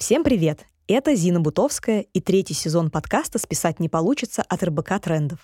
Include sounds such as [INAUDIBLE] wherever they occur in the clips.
Всем привет! Это Зина Бутовская и третий сезон подкаста «Списать не получится» от РБК «Трендов».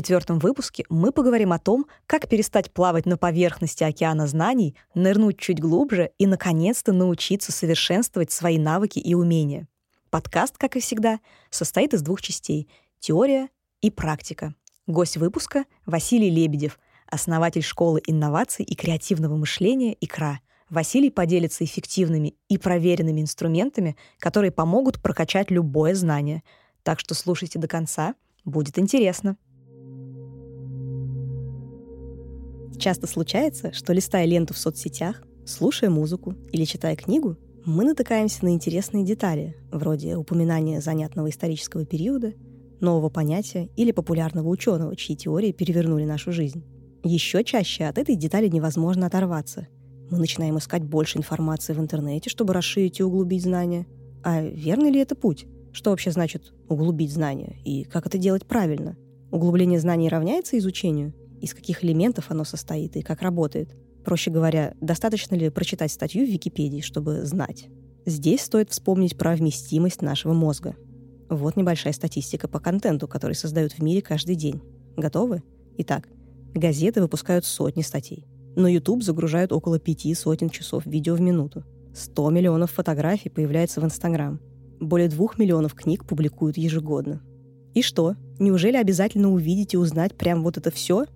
Четвертом выпуске мы поговорим о том, как перестать плавать на поверхности океана знаний, нырнуть чуть глубже и, наконец-то, научиться совершенствовать свои навыки и умения. Подкаст, как и всегда, состоит из двух частей — теория и практика. Гость выпуска — Василий Лебедев, основатель школы инноваций и креативного мышления «Икра». Василий поделится эффективными и проверенными инструментами, которые помогут прокачать любое знание. Так что слушайте до конца, будет интересно. Часто случается, что листая ленту в соцсетях, слушая музыку или читая книгу, мы натыкаемся на интересные детали, вроде упоминания занятного исторического периода, нового понятия или популярного ученого, чьи теории перевернули нашу жизнь. Еще чаще от этой детали невозможно оторваться. Мы начинаем искать больше информации в интернете, чтобы расширить и углубить знания. А верный ли это путь? Что вообще значит углубить знания? И как это делать правильно? Углубление знаний равняется изучению? Из каких элементов оно состоит и как работает. Проще говоря, достаточно ли прочитать статью в Википедии, чтобы знать? Здесь стоит вспомнить про вместимость нашего мозга. Вот небольшая статистика по контенту, который создают в мире каждый день. Готовы? Итак, газеты выпускают сотни статей. На YouTube загружают около пяти сотен часов видео в минуту. 100 миллионов фотографий появляется в Инстаграм. Более двух миллионов книг публикуют ежегодно. И что? Неужели обязательно увидеть и узнать прям вот это все –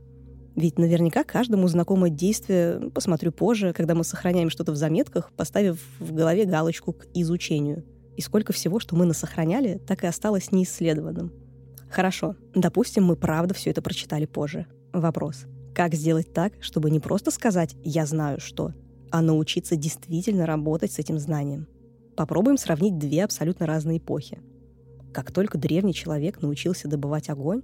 ведь наверняка каждому знакомо действие, ну, посмотрю позже, когда мы сохраняем что-то в заметках, поставив в голове галочку к изучению. И сколько всего, что мы насохраняли, так и осталось неисследованным. Хорошо, допустим, мы правда все это прочитали позже. Вопрос. Как сделать так, чтобы не просто сказать «я знаю что», а научиться действительно работать с этим знанием? Попробуем сравнить две абсолютно разные эпохи. Как только древний человек научился добывать огонь,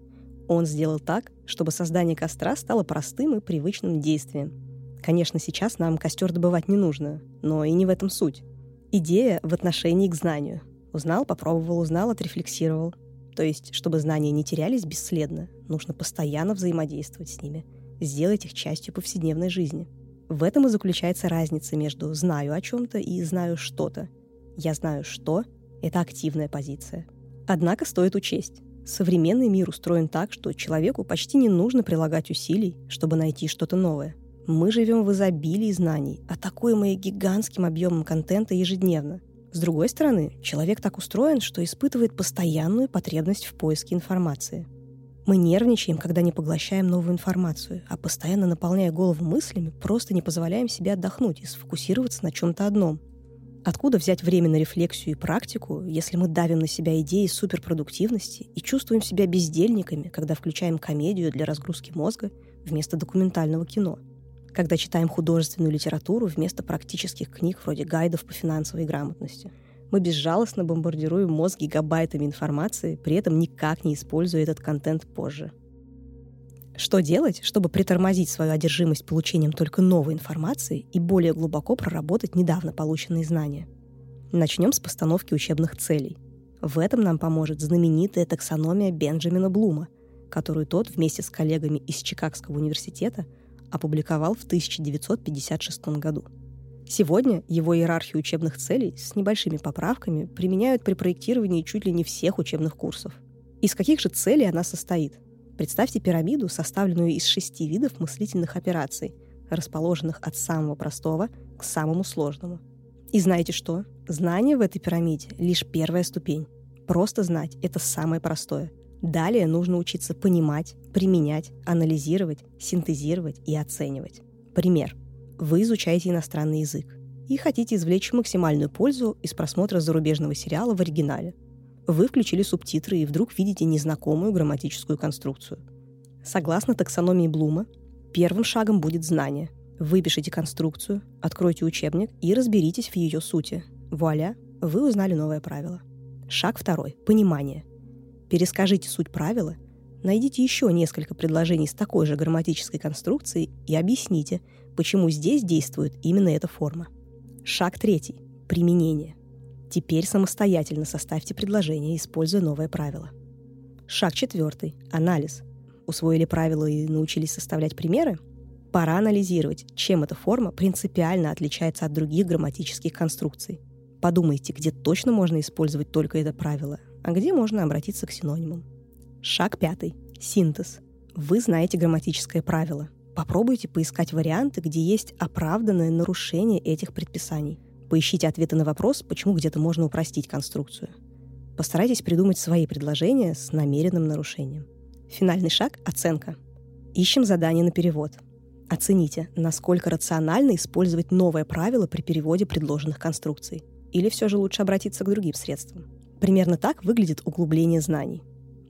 он сделал так, чтобы создание костра стало простым и привычным действием. Конечно, сейчас нам костер добывать не нужно, но и не в этом суть. Идея в отношении к знанию. Узнал, попробовал, узнал, отрефлексировал. То есть, чтобы знания не терялись бесследно, нужно постоянно взаимодействовать с ними, сделать их частью повседневной жизни. В этом и заключается разница между «знаю о чем-то» и «знаю что-то». «Я знаю что» — это активная позиция. Однако стоит учесть, Современный мир устроен так, что человеку почти не нужно прилагать усилий, чтобы найти что-то новое. Мы живем в изобилии знаний, атакуемые гигантским объемом контента ежедневно. С другой стороны, человек так устроен, что испытывает постоянную потребность в поиске информации. Мы нервничаем, когда не поглощаем новую информацию, а постоянно наполняя голову мыслями, просто не позволяем себе отдохнуть и сфокусироваться на чем-то одном – Откуда взять время на рефлексию и практику, если мы давим на себя идеи суперпродуктивности и чувствуем себя бездельниками, когда включаем комедию для разгрузки мозга вместо документального кино? Когда читаем художественную литературу вместо практических книг вроде гайдов по финансовой грамотности? Мы безжалостно бомбардируем мозг гигабайтами информации, при этом никак не используя этот контент позже – что делать, чтобы притормозить свою одержимость получением только новой информации и более глубоко проработать недавно полученные знания? Начнем с постановки учебных целей. В этом нам поможет знаменитая таксономия Бенджамина Блума, которую тот вместе с коллегами из Чикагского университета опубликовал в 1956 году. Сегодня его иерархию учебных целей с небольшими поправками применяют при проектировании чуть ли не всех учебных курсов. Из каких же целей она состоит – Представьте пирамиду, составленную из шести видов мыслительных операций, расположенных от самого простого к самому сложному. И знаете что? Знание в этой пирамиде — лишь первая ступень. Просто знать — это самое простое. Далее нужно учиться понимать, применять, анализировать, синтезировать и оценивать. Пример. Вы изучаете иностранный язык и хотите извлечь максимальную пользу из просмотра зарубежного сериала в оригинале — вы включили субтитры и вдруг видите незнакомую грамматическую конструкцию. Согласно таксономии Блума, первым шагом будет знание. Выпишите конструкцию, откройте учебник и разберитесь в ее сути. Вуаля, вы узнали новое правило. Шаг второй – понимание. Перескажите суть правила, найдите еще несколько предложений с такой же грамматической конструкцией и объясните, почему здесь действует именно эта форма. Шаг третий. Применение. Теперь самостоятельно составьте предложение, используя новое правило. Шаг четвертый. Анализ. Усвоили правила и научились составлять примеры? Пора анализировать, чем эта форма принципиально отличается от других грамматических конструкций. Подумайте, где точно можно использовать только это правило, а где можно обратиться к синонимам. Шаг пятый. Синтез. Вы знаете грамматическое правило. Попробуйте поискать варианты, где есть оправданное нарушение этих предписаний. Поищите ответы на вопрос, почему где-то можно упростить конструкцию. Постарайтесь придумать свои предложения с намеренным нарушением. Финальный шаг – оценка. Ищем задание на перевод – Оцените, насколько рационально использовать новое правило при переводе предложенных конструкций. Или все же лучше обратиться к другим средствам. Примерно так выглядит углубление знаний.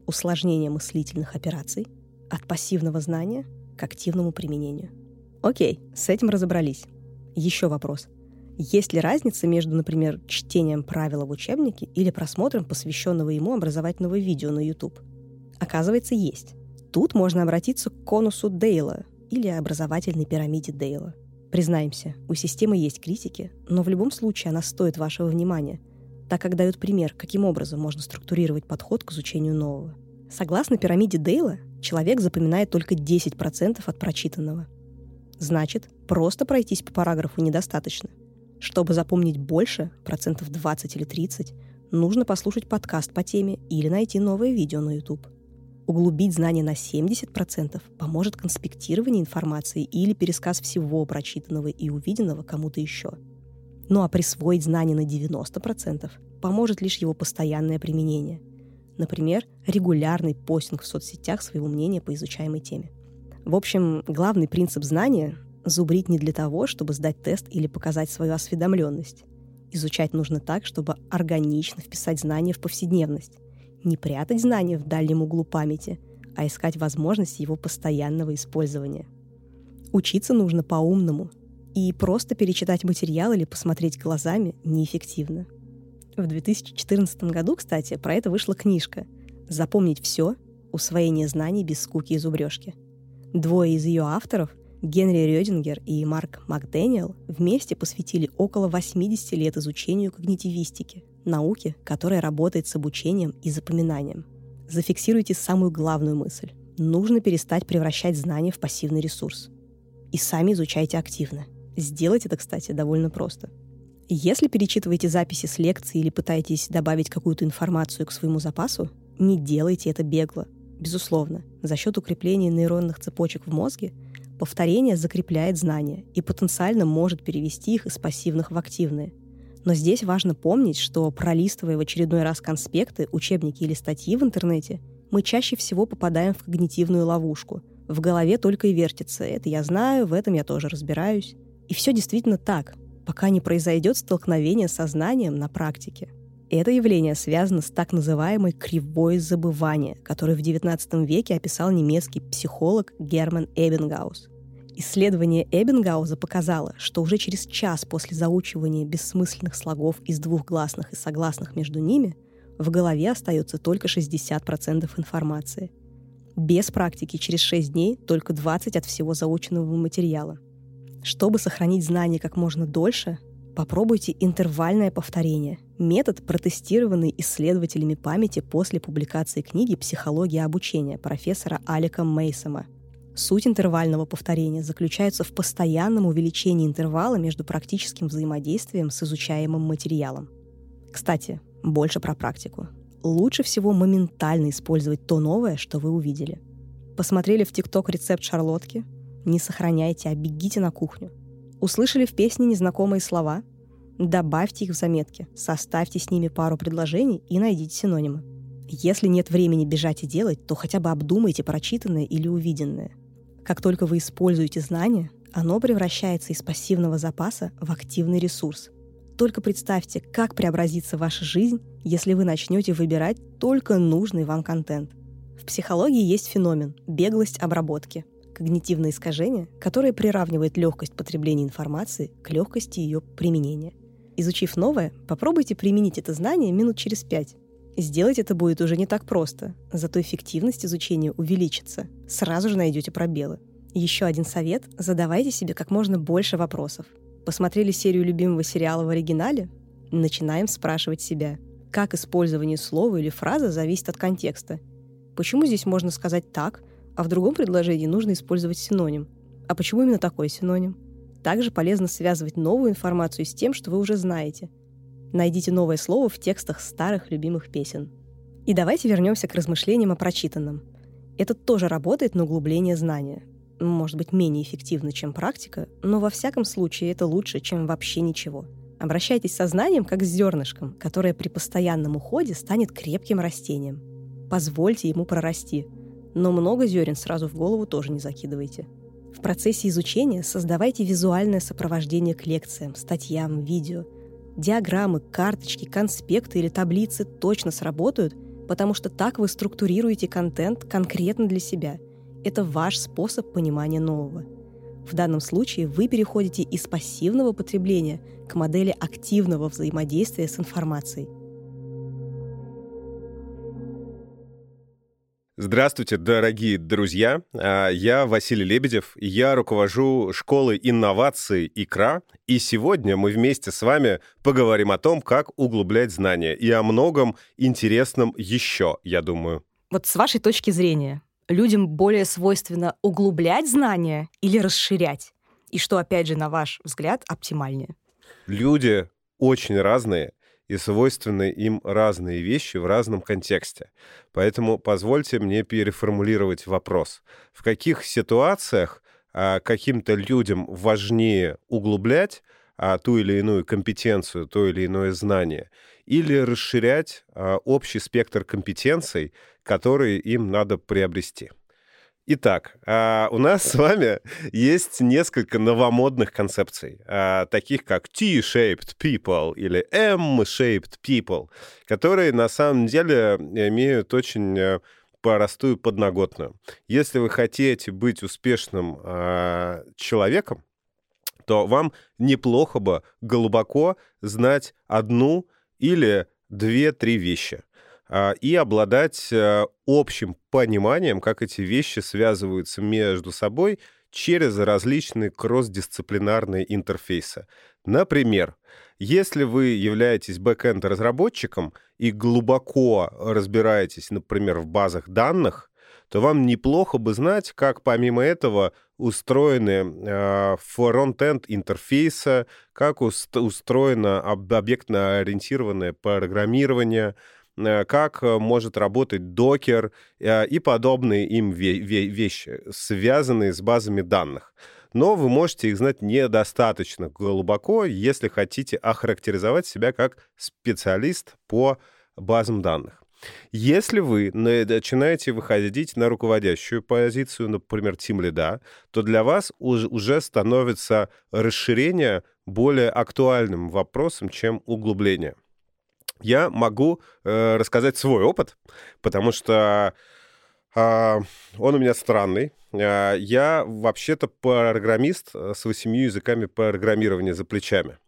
Усложнение мыслительных операций от пассивного знания к активному применению. Окей, с этим разобрались. Еще вопрос. Есть ли разница между, например, чтением правила в учебнике или просмотром посвященного ему образовательного видео на YouTube? Оказывается, есть. Тут можно обратиться к конусу Дейла, или образовательной пирамиде Дейла. Признаемся, у системы есть критики, но в любом случае она стоит вашего внимания, так как дает пример, каким образом можно структурировать подход к изучению нового. Согласно пирамиде Дейла, человек запоминает только 10% от прочитанного. Значит, просто пройтись по параграфу недостаточно. Чтобы запомнить больше, процентов 20 или 30, нужно послушать подкаст по теме или найти новое видео на YouTube – Углубить знания на 70% поможет конспектирование информации или пересказ всего прочитанного и увиденного кому-то еще. Ну а присвоить знания на 90% поможет лишь его постоянное применение. Например, регулярный постинг в соцсетях своего мнения по изучаемой теме. В общем, главный принцип знания — зубрить не для того, чтобы сдать тест или показать свою осведомленность. Изучать нужно так, чтобы органично вписать знания в повседневность, не прятать знания в дальнем углу памяти, а искать возможность его постоянного использования. Учиться нужно по-умному, и просто перечитать материал или посмотреть глазами неэффективно. В 2014 году, кстати, про это вышла книжка «Запомнить все. Усвоение знаний без скуки и зубрежки». Двое из ее авторов, Генри Рёдингер и Марк Макдэниел, вместе посвятили около 80 лет изучению когнитивистики, науки, которая работает с обучением и запоминанием. Зафиксируйте самую главную мысль. Нужно перестать превращать знания в пассивный ресурс. И сами изучайте активно. Сделать это, кстати, довольно просто. Если перечитываете записи с лекций или пытаетесь добавить какую-то информацию к своему запасу, не делайте это бегло. Безусловно, за счет укрепления нейронных цепочек в мозге повторение закрепляет знания и потенциально может перевести их из пассивных в активные – но здесь важно помнить, что пролистывая в очередной раз конспекты, учебники или статьи в интернете, мы чаще всего попадаем в когнитивную ловушку. В голове только и вертится «это я знаю, в этом я тоже разбираюсь». И все действительно так, пока не произойдет столкновение с сознанием на практике. Это явление связано с так называемой кривой забывания, которую в XIX веке описал немецкий психолог Герман Эббингаус. Исследование Эббингауза показало, что уже через час после заучивания бессмысленных слогов из двух гласных и согласных между ними в голове остается только 60% информации. Без практики через 6 дней только 20 от всего заученного материала. Чтобы сохранить знания как можно дольше, попробуйте интервальное повторение – метод, протестированный исследователями памяти после публикации книги «Психология обучения» профессора Алика Мейсома – Суть интервального повторения заключается в постоянном увеличении интервала между практическим взаимодействием с изучаемым материалом. Кстати, больше про практику. Лучше всего моментально использовать то новое, что вы увидели. Посмотрели в ТикТок рецепт шарлотки? Не сохраняйте, а бегите на кухню. Услышали в песне незнакомые слова? Добавьте их в заметки, составьте с ними пару предложений и найдите синонимы. Если нет времени бежать и делать, то хотя бы обдумайте прочитанное или увиденное. Как только вы используете знание, оно превращается из пассивного запаса в активный ресурс. Только представьте, как преобразится ваша жизнь, если вы начнете выбирать только нужный вам контент. В психологии есть феномен – беглость обработки, когнитивное искажение, которое приравнивает легкость потребления информации к легкости ее применения. Изучив новое, попробуйте применить это знание минут через пять, Сделать это будет уже не так просто, зато эффективность изучения увеличится. Сразу же найдете пробелы. Еще один совет – задавайте себе как можно больше вопросов. Посмотрели серию любимого сериала в оригинале? Начинаем спрашивать себя, как использование слова или фразы зависит от контекста. Почему здесь можно сказать «так», а в другом предложении нужно использовать синоним? А почему именно такой синоним? Также полезно связывать новую информацию с тем, что вы уже знаете. Найдите новое слово в текстах старых любимых песен. И давайте вернемся к размышлениям о прочитанном. Это тоже работает на углубление знания может быть менее эффективно, чем практика, но во всяком случае это лучше, чем вообще ничего. Обращайтесь со знанием как с зернышком, которое при постоянном уходе станет крепким растением. Позвольте ему прорасти, но много зерен сразу в голову тоже не закидывайте. В процессе изучения создавайте визуальное сопровождение к лекциям, статьям, видео. Диаграммы, карточки, конспекты или таблицы точно сработают, потому что так вы структурируете контент конкретно для себя – это ваш способ понимания нового. В данном случае вы переходите из пассивного потребления к модели активного взаимодействия с информацией. Здравствуйте, дорогие друзья! А, я Василий Лебедев, я руковожу школой инноваций «Икра», и сегодня мы вместе с вами поговорим о том, как углублять знания и о многом интересном еще, я думаю. Вот с вашей точки зрения, людям более свойственно углублять знания или расширять? И что, опять же, на ваш взгляд, оптимальнее? Люди очень разные, и свойственны им разные вещи в разном контексте. Поэтому позвольте мне переформулировать вопрос. В каких ситуациях а, каким-то людям важнее углублять а, ту или иную компетенцию, то или иное знание, или расширять а, общий спектр компетенций, которые им надо приобрести. Итак, а, у нас с вами есть несколько новомодных концепций, а, таких как T-shaped people или M-shaped people, которые на самом деле имеют очень э, простую подноготную. Если вы хотите быть успешным человеком, то вам неплохо бы глубоко знать одну или две-три вещи а, и обладать э, общим пониманием, как эти вещи связываются между собой через различные кросс-дисциплинарные интерфейсы. Например, если вы являетесь бэкэнд-разработчиком и глубоко разбираетесь, например, в базах данных, то вам неплохо бы знать, как помимо этого устроены э, фронт-энд интерфейса, как уст устроено объектно-ориентированное программирование, как э, может работать докер э, и подобные им ве ве вещи, связанные с базами данных. Но вы можете их знать недостаточно глубоко, если хотите охарактеризовать себя как специалист по базам данных. Если вы начинаете выходить на руководящую позицию, например, Team Lead, то для вас уже становится расширение более актуальным вопросом, чем углубление. Я могу э, рассказать свой опыт, потому что э, он у меня странный. Э, я вообще-то программист с восемью языками программирования за плечами.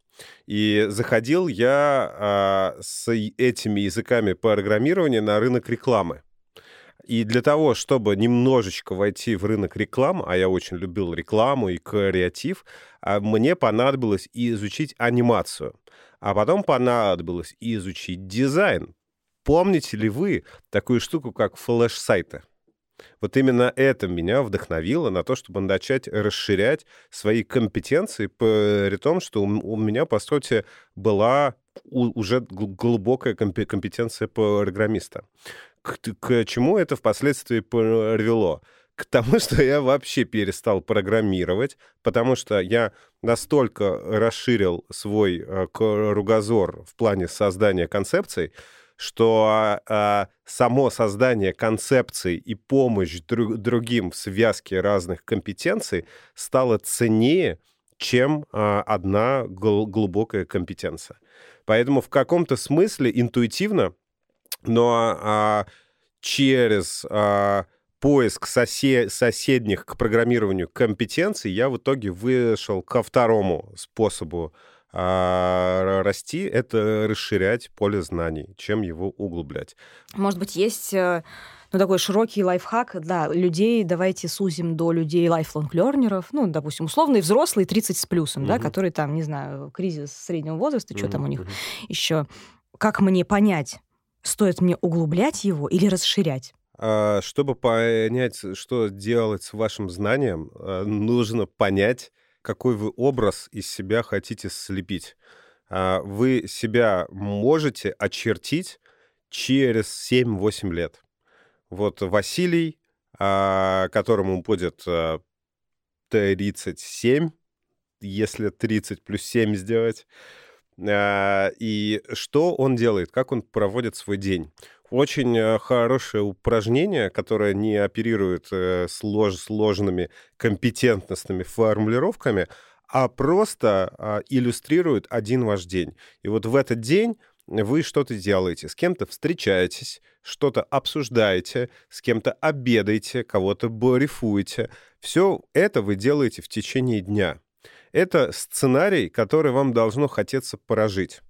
И заходил я а, с этими языками программирования на рынок рекламы. И для того, чтобы немножечко войти в рынок рекламы, а я очень любил рекламу и креатив, а, мне понадобилось изучить анимацию. А потом понадобилось изучить дизайн. Помните ли вы такую штуку, как флеш-сайты? Вот именно это меня вдохновило на то, чтобы начать расширять свои компетенции, при том, что у меня, по сути, была уже глубокая компетенция программиста. К, к чему это впоследствии привело? К тому, [LAUGHS] что я вообще перестал программировать, потому что я настолько расширил свой э, кругозор в плане создания концепций, что а, само создание концепций и помощь друг, другим в связке разных компетенций стало ценнее, чем а, одна гл- глубокая компетенция. Поэтому в каком-то смысле интуитивно, но а, через а, поиск сосе- соседних к программированию компетенций я в итоге вышел ко второму способу а расти — это расширять поле знаний, чем его углублять. Может быть, есть э, Ну, такой широкий лайфхак, да, людей давайте сузим до людей learnerов, ну, допустим, условные взрослые 30 с плюсом, угу. да, которые там, не знаю, кризис среднего возраста, угу. что там у них угу. еще. Как мне понять, стоит мне углублять его или расширять? А, чтобы понять, что делать с вашим знанием, а, нужно понять, какой вы образ из себя хотите слепить. А, вы себя можете очертить через 7-8 лет. Вот Василий, которому будет 37, если 30 плюс 7 сделать, и что он делает, как он проводит свой день. Очень э, хорошее упражнение, которое не оперирует э, слож, сложными компетентностными формулировками, а просто а, иллюстрирует один ваш день. И вот в этот день вы что-то делаете, с кем-то встречаетесь, что-то обсуждаете, с кем-то обедаете, кого-то борифуете. Все это вы делаете в течение дня. Это сценарий, который вам должно хотеться прожить.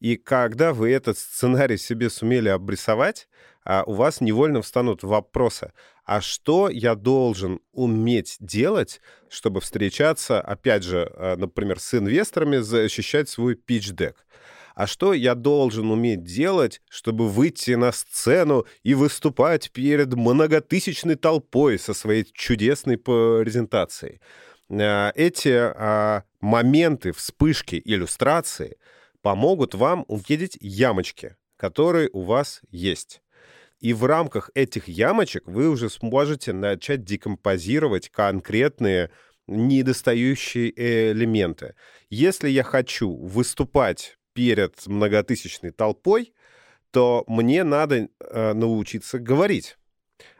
И когда вы этот сценарий себе сумели обрисовать, а, у вас невольно встанут вопросы. А что я должен уметь делать, чтобы встречаться, опять же, а, например, с инвесторами, защищать свой пич-дек? А что я должен уметь делать, чтобы выйти на сцену и выступать перед многотысячной толпой со своей чудесной презентацией? А, эти моменты, вспышки, иллюстрации — помогут вам увидеть ямочки, которые у вас есть. И в рамках этих ямочек вы уже сможете начать декомпозировать конкретные недостающие элементы. Если я хочу выступать перед многотысячной толпой, то мне надо э, научиться говорить.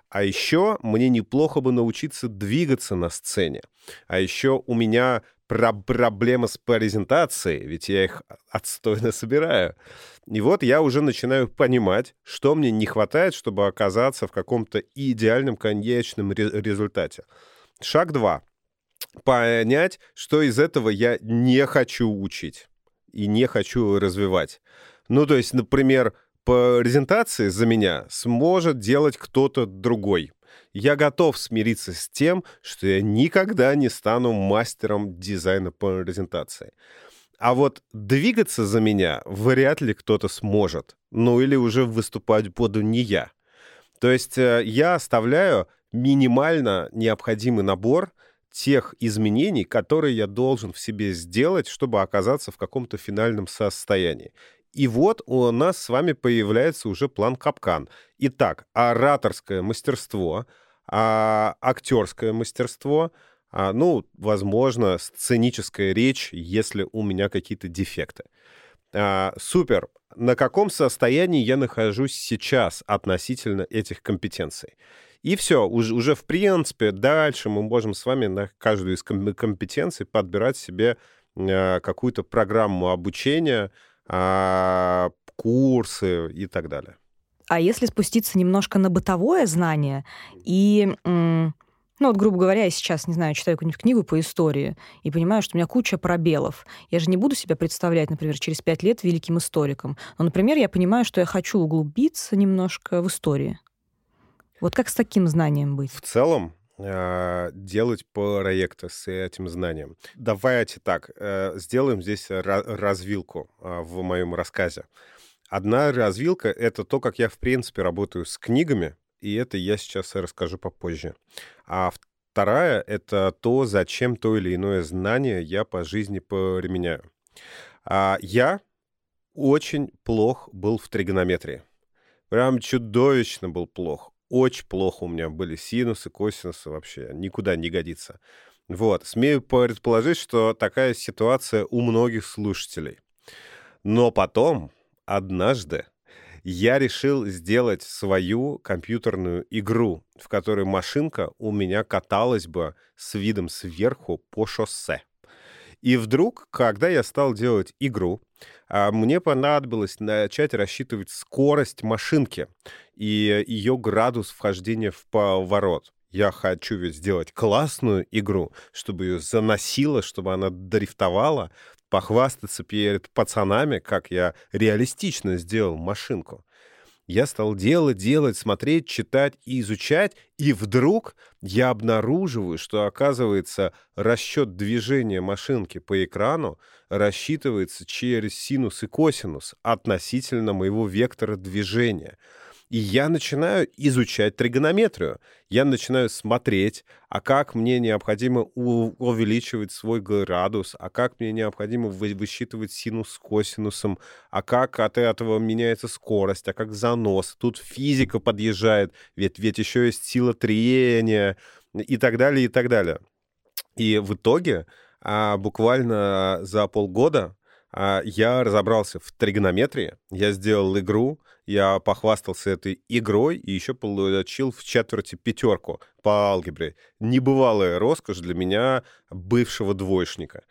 А еще мне неплохо бы научиться двигаться на сцене. А еще у меня про проблема с презентацией, ведь я их отстойно собираю. И вот я уже начинаю понимать, что мне не хватает, чтобы оказаться в каком-то идеальном конечном результате. Шаг два. Понять, что из этого я не хочу учить и не хочу развивать. Ну, то есть, например, презентации за меня сможет делать кто-то другой я готов смириться с тем, что я никогда не стану мастером дизайна по презентации. А вот двигаться за меня вряд ли кто-то сможет. Ну или уже выступать буду не я. То есть э, я оставляю минимально необходимый набор тех изменений, которые я должен в себе сделать, чтобы оказаться в каком-то финальном состоянии. И вот у нас с вами появляется уже план капкан. Итак, ораторское мастерство, а, актерское мастерство, а, ну, возможно, сценическая речь, если у меня какие-то дефекты. А, супер. На каком состоянии я нахожусь сейчас относительно этих компетенций? И все, уже, уже в принципе дальше мы можем с вами на каждую из компетенций подбирать себе а, какую-то программу обучения, курсы и так далее. А если спуститься немножко на бытовое знание и ну вот, грубо говоря, я сейчас, не знаю, читаю какую-нибудь книгу по истории и понимаю, что у меня куча пробелов. Я же не буду себя представлять, например, через пять лет великим историком. Но, например, я понимаю, что я хочу углубиться немножко в истории. Вот как с таким знанием быть? В целом, а, делать проекты с этим знанием. Давайте так, э, сделаем здесь развилку а, в моем рассказе. Одна развилка — это то, как я, в принципе, работаю с книгами, и это я сейчас расскажу попозже. А вторая — это то, зачем то или иное знание я по жизни применяю. А я очень плох был в тригонометрии. Прям чудовищно был плох очень плохо у меня были синусы, косинусы вообще, никуда не годится. Вот, смею предположить, что такая ситуация у многих слушателей. Но потом, однажды, я решил сделать свою компьютерную игру, в которой машинка у меня каталась бы с видом сверху по шоссе. И вдруг, когда я стал делать игру, а, мне понадобилось начать рассчитывать скорость машинки и ее градус вхождения в поворот. Я хочу ведь сделать классную игру, чтобы ее заносило, чтобы она дрифтовала, похвастаться перед пацанами, как я реалистично сделал машинку. Я стал делать, делать, смотреть, читать и изучать, и вдруг я обнаруживаю, что, оказывается, расчет движения машинки по экрану рассчитывается через синус и косинус относительно моего вектора движения. И я начинаю изучать тригонометрию. Я начинаю смотреть, а как мне необходимо увеличивать свой градус, а как мне необходимо высчитывать синус с косинусом, а как от этого меняется скорость, а как занос. Тут физика подъезжает, ведь, ведь еще есть сила трения и так далее, и так далее. И в итоге а, буквально за полгода я разобрался в тригонометрии, я сделал игру, я похвастался этой игрой и еще получил в четверти пятерку по алгебре. Небывалая роскошь для меня, бывшего двоечника.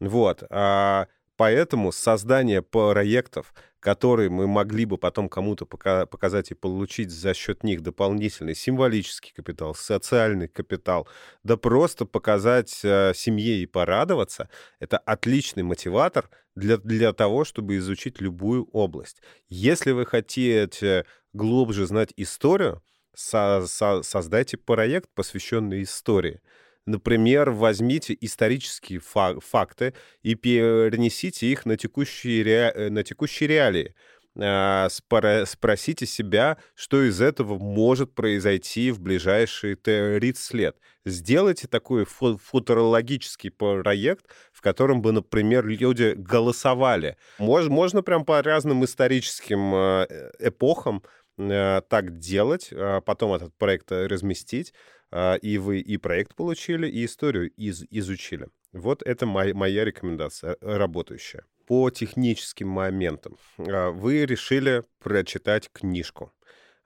Вот. А поэтому создание проектов, которые мы могли бы потом кому-то показать и получить за счет них дополнительный символический капитал, социальный капитал, да просто показать э, семье и порадоваться, это отличный мотиватор для, для того, чтобы изучить любую область. Если вы хотите глубже знать историю, со, со, создайте проект, посвященный истории. Например, возьмите исторические факты и перенесите их на текущие, ре... Э, на текущие реалии. А, спросите себя, что из этого может произойти в ближайшие 30 лет. Сделайте такой футурологический проект, в котором бы, например, люди голосовали. Можно, можно прям по разным историческим э, эпохам э, так делать, а потом этот проект разместить, и вы и проект получили, и историю из, изучили. Вот это моя, моя рекомендация, э, работающая. По техническим моментам. А, вы решили прочитать книжку.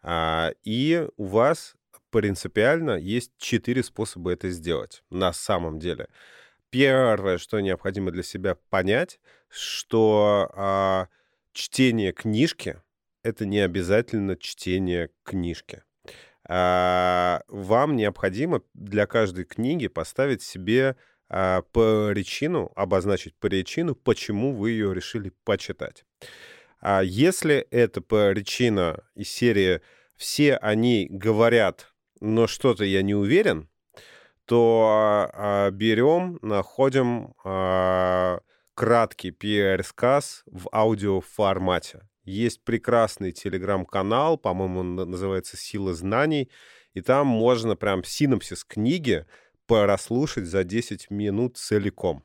А, и у вас принципиально есть четыре способа это сделать на самом деле. Первое, что необходимо для себя понять, что чтение книжки — это не обязательно чтение книжки. А, вам необходимо для каждой книги поставить себе а, причину, обозначить причину, почему вы ее решили почитать. А если это причина из серии «все они говорят, но что-то я не уверен», то берем, находим краткий пересказ в аудиоформате. Есть прекрасный телеграм-канал, по-моему, он называется «Сила знаний», и там можно прям синопсис книги прослушать за 10 минут целиком.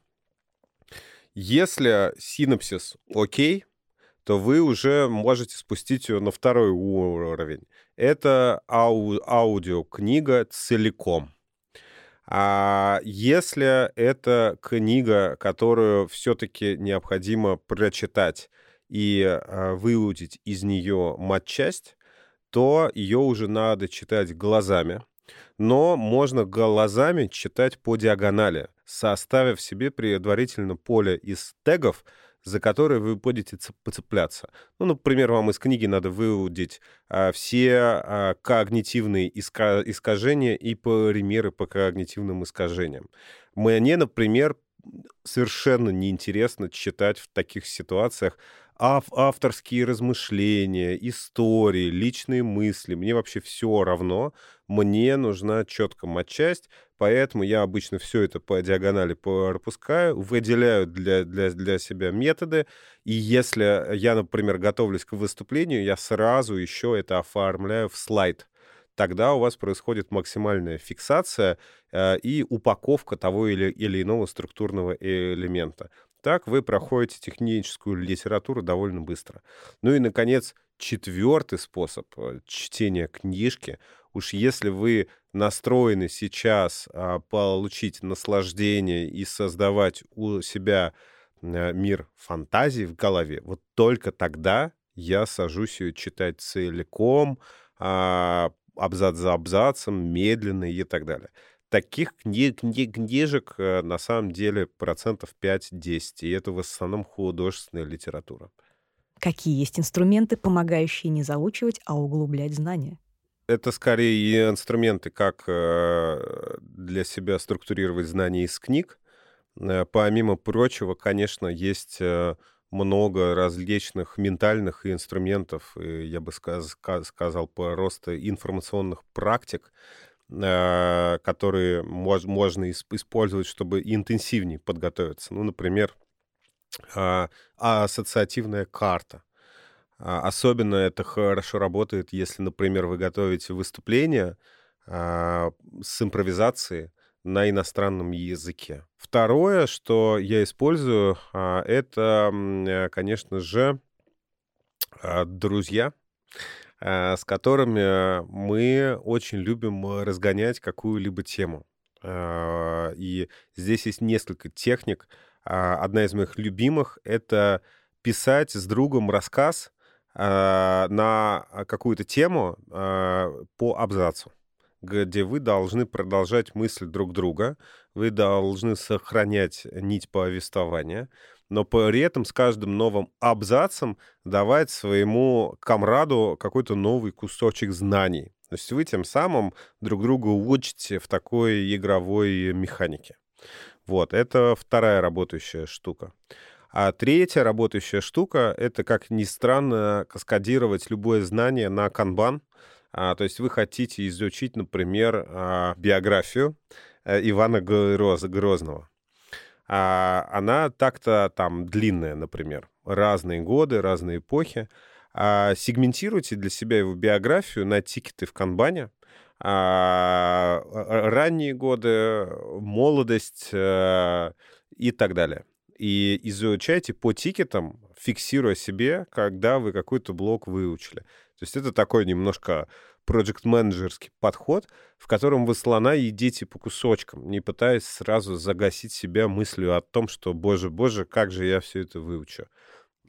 Если синопсис окей, то вы уже можете спустить ее на второй уровень. Это ау- аудиокнига целиком. А если это книга, которую все-таки необходимо прочитать, и э, выудить из нее матчасть, то ее уже надо читать глазами. Но можно глазами читать по диагонали, составив себе предварительно поле из тегов, за которые вы будете поцепляться. Ну, например, вам из книги надо выудить а, все а, когнитивные иска искажения и примеры по когнитивным искажениям. Мне, например, совершенно неинтересно читать в таких ситуациях ав авторские размышления, истории, личные мысли. Мне вообще все равно. Мне нужна четко матчасть, поэтому я обычно все это по диагонали пропускаю, выделяю для, для, для себя методы, и если я, например, готовлюсь к выступлению, я сразу еще это оформляю в слайд тогда у вас происходит максимальная фиксация э, и упаковка того или, или иного структурного элемента. Так вы проходите техническую литературу довольно быстро. Ну и, наконец, четвертый способ э, чтения книжки. Уж если вы настроены сейчас а, получить наслаждение и создавать у себя а, мир фантазии в голове, вот только тогда я сажусь ее читать целиком, а, абзац за абзацем, медленно и так далее таких книг, книг, книжек э, на самом деле процентов 5-10, и это в основном художественная литература. Какие есть инструменты, помогающие не заучивать, а углублять знания? Это скорее инструменты, как э, для себя структурировать знания из книг. Э, помимо прочего, конечно, есть много различных ментальных инструментов, я бы сказ, сказал, просто информационных практик, которые мож, можно использовать, чтобы интенсивнее подготовиться. Ну, например, а, ассоциативная карта. А, особенно это хорошо работает, если, например, вы готовите выступление а, с импровизацией на иностранном языке. Второе, что я использую, это, э, конечно же, друзья, с которыми мы очень любим разгонять какую-либо тему. И здесь есть несколько техник, а, одна из моих любимых — это писать с другом рассказ на какую-то тему по абзацу где вы должны продолжать мысль друг друга, вы должны сохранять нить повествования, но при этом с каждым новым абзацем давать своему комраду какой-то новый кусочек знаний. То есть вы тем самым друг друга учите в такой игровой механике. Вот, это вторая работающая штука. А третья работающая штука — это, как ни странно, каскадировать любое знание на канбан. А, то есть вы хотите изучить, например, а, биографию а, Ивана Гроз, Грозного. А, она так-то там длинная, например. Разные годы, разные эпохи. Сегментируйте для себя его биографию на тикеты в канбане — а, ранние годы, молодость э, и так далее. И изучайте по тикетам, фиксируя себе, когда вы какой-то блок выучили. То есть это такой немножко проект-менеджерский подход, в котором вы слона едите по кусочкам, не пытаясь сразу загасить себя мыслью о том, что, боже, боже, как же я все это выучу.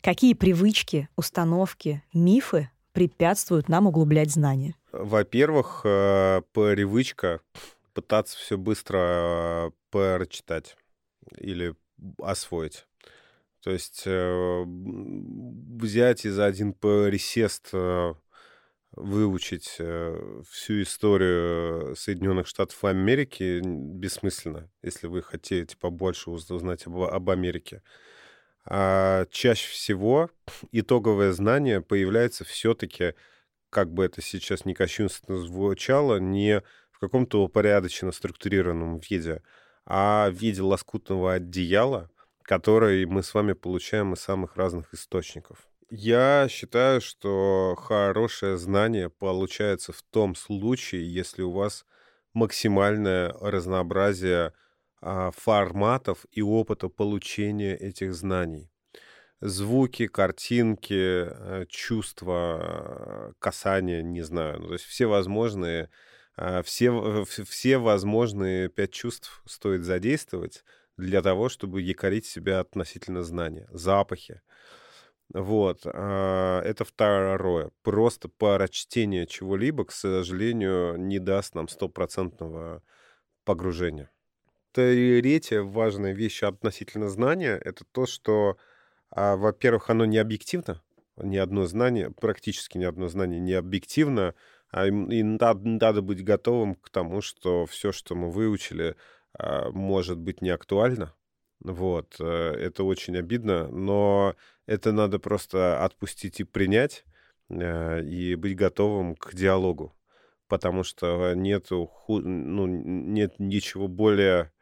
Какие привычки, установки, мифы препятствуют нам углублять знания? Во-первых, э, привычка пытаться все быстро э, прочитать или освоить. То есть э, взять и за один присест выучить всю историю Соединенных Штатов Америки бессмысленно, если вы хотите побольше узнать об, об Америке. А чаще всего итоговое знание появляется все-таки как бы это сейчас не кощунственно звучало, не в каком-то упорядоченно структурированном виде, а в виде лоскутного одеяла, который мы с вами получаем из самых разных источников. Я считаю, что хорошее знание получается в том случае, если у вас максимальное разнообразие а, форматов и опыта получения этих знаний звуки, картинки, э, чувства, касания, не знаю. Ну, то есть все возможные, все, все возможные пять чувств стоит задействовать для того, чтобы якорить себя относительно знания. Запахи. Вот. А, это второе. Просто прочтение чего-либо, к сожалению, не даст нам стопроцентного погружения. Третья важная вещь относительно знания — это то, что а, во-первых, оно не объективно, ни одно знание, практически ни одно знание не объективно, а и надо, надо быть готовым к тому, что все, что мы выучили, а, может быть не актуально. Вот, э, это очень обидно, но это надо просто отпустить и принять, э, и быть готовым к диалогу, потому что нету, ну, нет ничего более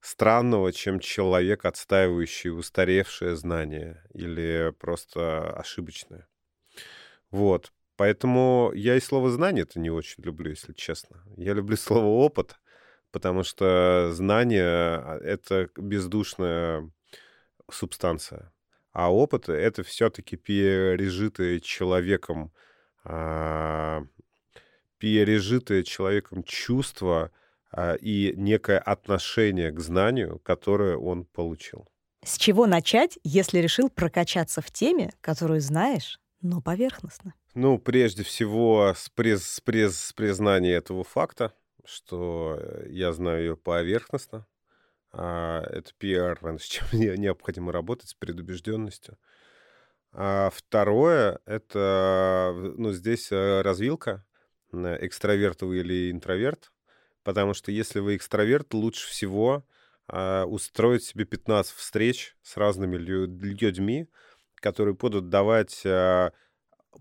странного, чем человек, отстаивающий устаревшее знание или просто ошибочное. Вот. Поэтому я и слово «знание» это не очень люблю, если честно. Я люблю [LAUGHS] слово «опыт», потому что знание это бездушная субстанция. А опыт — это все-таки пережитое человеком, а, пережитое человеком чувство — а, и некое отношение к знанию, которое он получил. С чего начать, если решил прокачаться в теме, которую знаешь, но поверхностно? Ну, прежде всего, с, приз, с, приз, с признания этого факта, что э, я знаю ее поверхностно. А, это первое, с чем [LAUGHS] мне необходимо работать, с предубежденностью. А второе, это, ну, здесь э, развилка, экстраверт или интроверт. Потому что если вы экстраверт, лучше всего а, устроить себе 15 встреч с разными людьми, которые будут давать, а,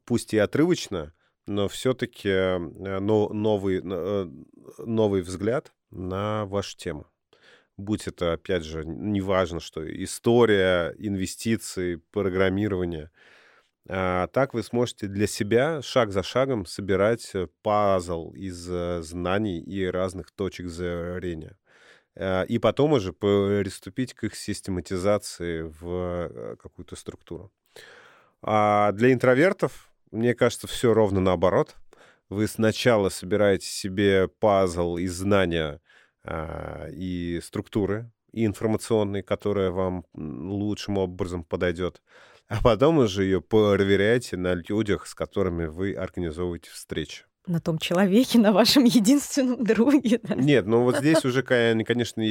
пусть и отрывочно, но все-таки э, новый, э, новый взгляд на вашу тему. Будь это, опять же, неважно, что история, инвестиции, программирование. А так вы сможете для себя шаг за шагом собирать э, пазл из знаний и разных точек зрения. И потом уже приступить к их систематизации в какую-то структуру. А для интровертов мне кажется, все ровно наоборот. Вы сначала собираете себе пазл из знания а, и структуры, и информационной, которая вам лучшим образом подойдет, а потом уже ее проверяете на людях, с которыми вы организовываете встречи на том человеке, [LAUGHS] на вашем единственном [LAUGHS] друге. Да? Нет, ну вот здесь уже, конечно,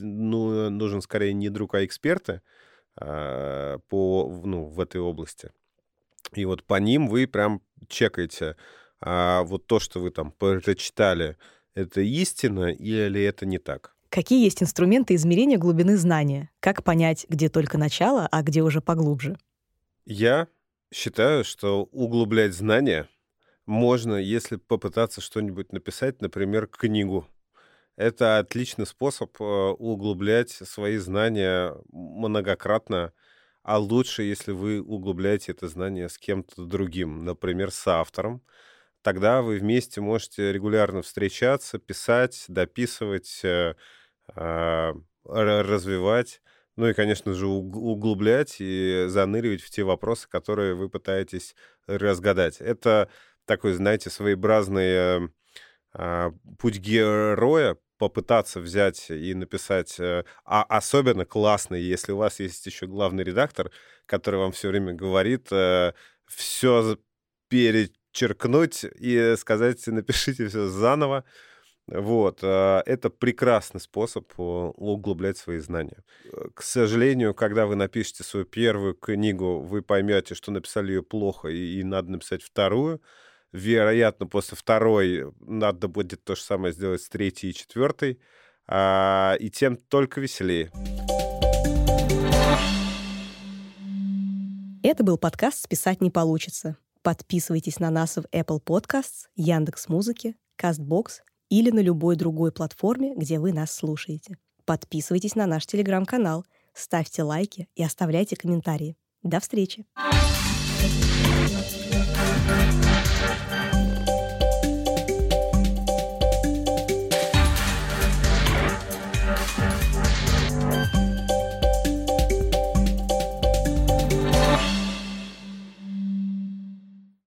ну, нужен скорее не друг, а эксперты а, по, ну, в этой области. И вот по ним вы прям чекаете, а вот то, что вы там прочитали, это истина или это не так? Какие есть инструменты измерения глубины знания? Как понять, где только начало, а где уже поглубже? Я считаю, что углублять знания можно, если попытаться что-нибудь написать, например, книгу. Это отличный способ э, углублять свои знания многократно а лучше, если вы углубляете это знание с кем-то другим, например, с автором. Тогда вы вместе можете регулярно встречаться, писать, дописывать, э, а, развивать, ну и, конечно же, углублять и заныривать в те вопросы, которые вы пытаетесь разгадать. Это такой, знаете, своеобразный э, путь героя попытаться взять и написать, э, а особенно классно, если у вас есть еще главный редактор, который вам все время говорит, э, все перечеркнуть и сказать, напишите все заново. Вот, э, это прекрасный способ углублять свои знания. К сожалению, когда вы напишете свою первую книгу, вы поймете, что написали ее плохо, и, и надо написать вторую вероятно, после второй надо будет то же самое сделать с третьей и четвертой, а, и тем только веселее. Это был подкаст «Списать не получится». Подписывайтесь на нас в Apple Podcasts, Яндекс Музыки, Castbox или на любой другой платформе, где вы нас слушаете. Подписывайтесь на наш телеграм-канал, ставьте лайки и оставляйте комментарии. До встречи!